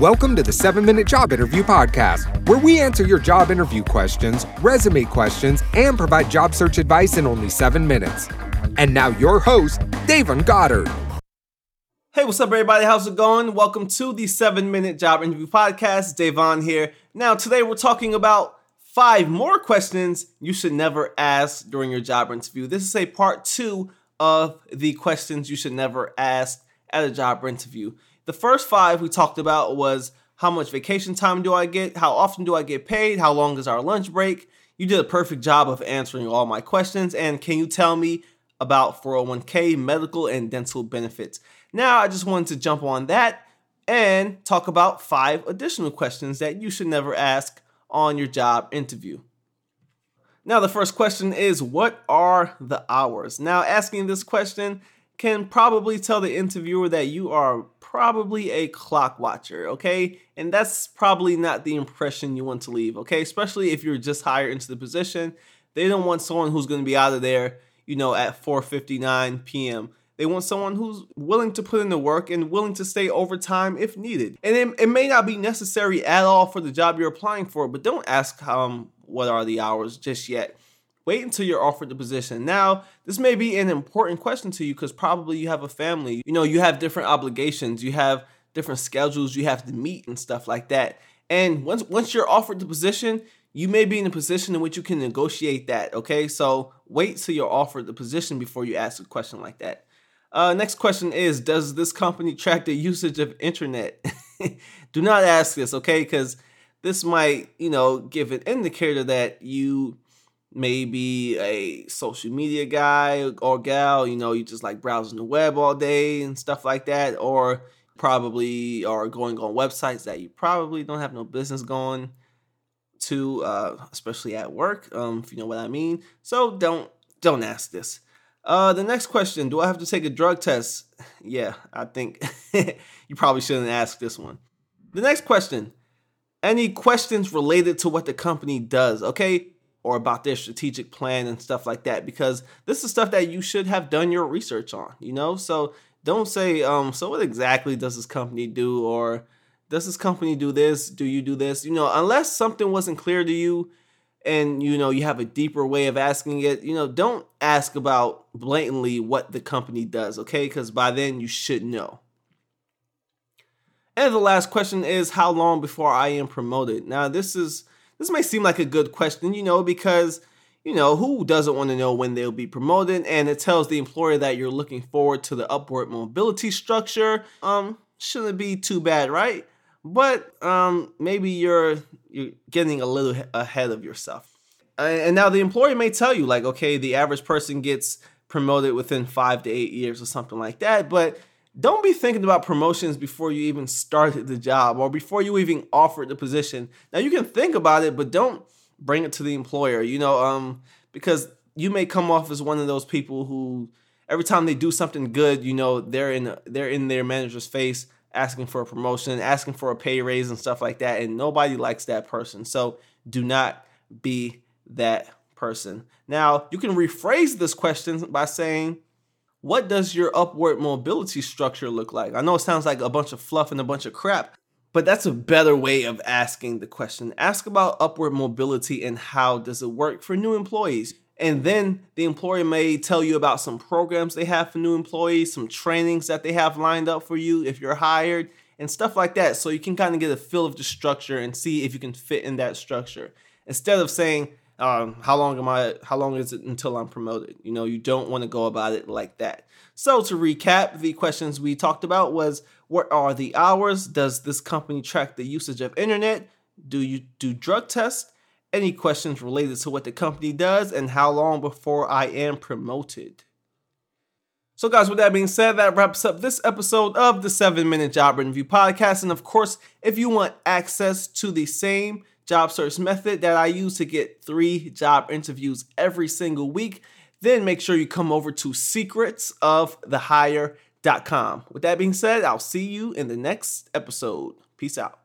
Welcome to the 7 Minute Job Interview Podcast, where we answer your job interview questions, resume questions, and provide job search advice in only 7 minutes. And now, your host, Davon Goddard. Hey, what's up, everybody? How's it going? Welcome to the 7 Minute Job Interview Podcast. Davon here. Now, today we're talking about five more questions you should never ask during your job interview. This is a part two of the questions you should never ask at a job interview. The first five we talked about was how much vacation time do I get? How often do I get paid? How long is our lunch break? You did a perfect job of answering all my questions. And can you tell me about 401k, medical, and dental benefits? Now, I just wanted to jump on that and talk about five additional questions that you should never ask on your job interview. Now, the first question is What are the hours? Now, asking this question can probably tell the interviewer that you are probably a clock watcher, okay? And that's probably not the impression you want to leave, okay? Especially if you're just hired into the position. They don't want someone who's going to be out of there, you know, at 4:59 p.m. They want someone who's willing to put in the work and willing to stay overtime if needed. And it, it may not be necessary at all for the job you're applying for, but don't ask um, what are the hours just yet. Wait until you're offered the position. Now, this may be an important question to you because probably you have a family. You know, you have different obligations, you have different schedules you have to meet and stuff like that. And once once you're offered the position, you may be in a position in which you can negotiate that. Okay, so wait till you're offered the position before you ask a question like that. Uh, next question is Does this company track the usage of internet? Do not ask this, okay? Because this might, you know, give an indicator that you may be a social media guy or gal, you know, you just like browsing the web all day and stuff like that, or probably are going on websites that you probably don't have no business going to, uh, especially at work, um, if you know what I mean. So don't don't ask this. Uh, the next question: Do I have to take a drug test? Yeah, I think you probably shouldn't ask this one. The next question: Any questions related to what the company does? Okay, or about their strategic plan and stuff like that, because this is stuff that you should have done your research on. You know, so don't say, um, so what exactly does this company do, or does this company do this? Do you do this? You know, unless something wasn't clear to you and you know you have a deeper way of asking it you know don't ask about blatantly what the company does okay because by then you should know and the last question is how long before i am promoted now this is this may seem like a good question you know because you know who doesn't want to know when they'll be promoted and it tells the employer that you're looking forward to the upward mobility structure um shouldn't be too bad right but um, maybe you're you're getting a little ahead of yourself. And now the employer may tell you like, okay, the average person gets promoted within five to eight years or something like that. But don't be thinking about promotions before you even started the job or before you even offered the position. Now you can think about it, but don't bring it to the employer. You know, um, because you may come off as one of those people who every time they do something good, you know, they're in they're in their manager's face asking for a promotion, asking for a pay raise and stuff like that. And nobody likes that person. So do not be that person. Now, you can rephrase this question by saying, What does your upward mobility structure look like? I know it sounds like a bunch of fluff and a bunch of crap, but that's a better way of asking the question. Ask about upward mobility and how does it work for new employees. And then the employer may tell you about some programs they have for new employees, some trainings that they have lined up for you if you're hired, and stuff like that. So you can kind of get a feel of the structure and see if you can fit in that structure. Instead of saying, um, how long am I, how long is it until I'm promoted? You know, you don't want to go about it like that. So to recap, the questions we talked about was what are the hours? Does this company track the usage of internet? Do you do drug tests? any questions related to what the company does and how long before I am promoted. So, guys, with that being said, that wraps up this episode of the 7 Minute Job Interview Podcast. And of course, if you want access to the same job search method that I use to get three job interviews every single week, then make sure you come over to secretsofthehire.com. With that being said, I'll see you in the next episode. Peace out.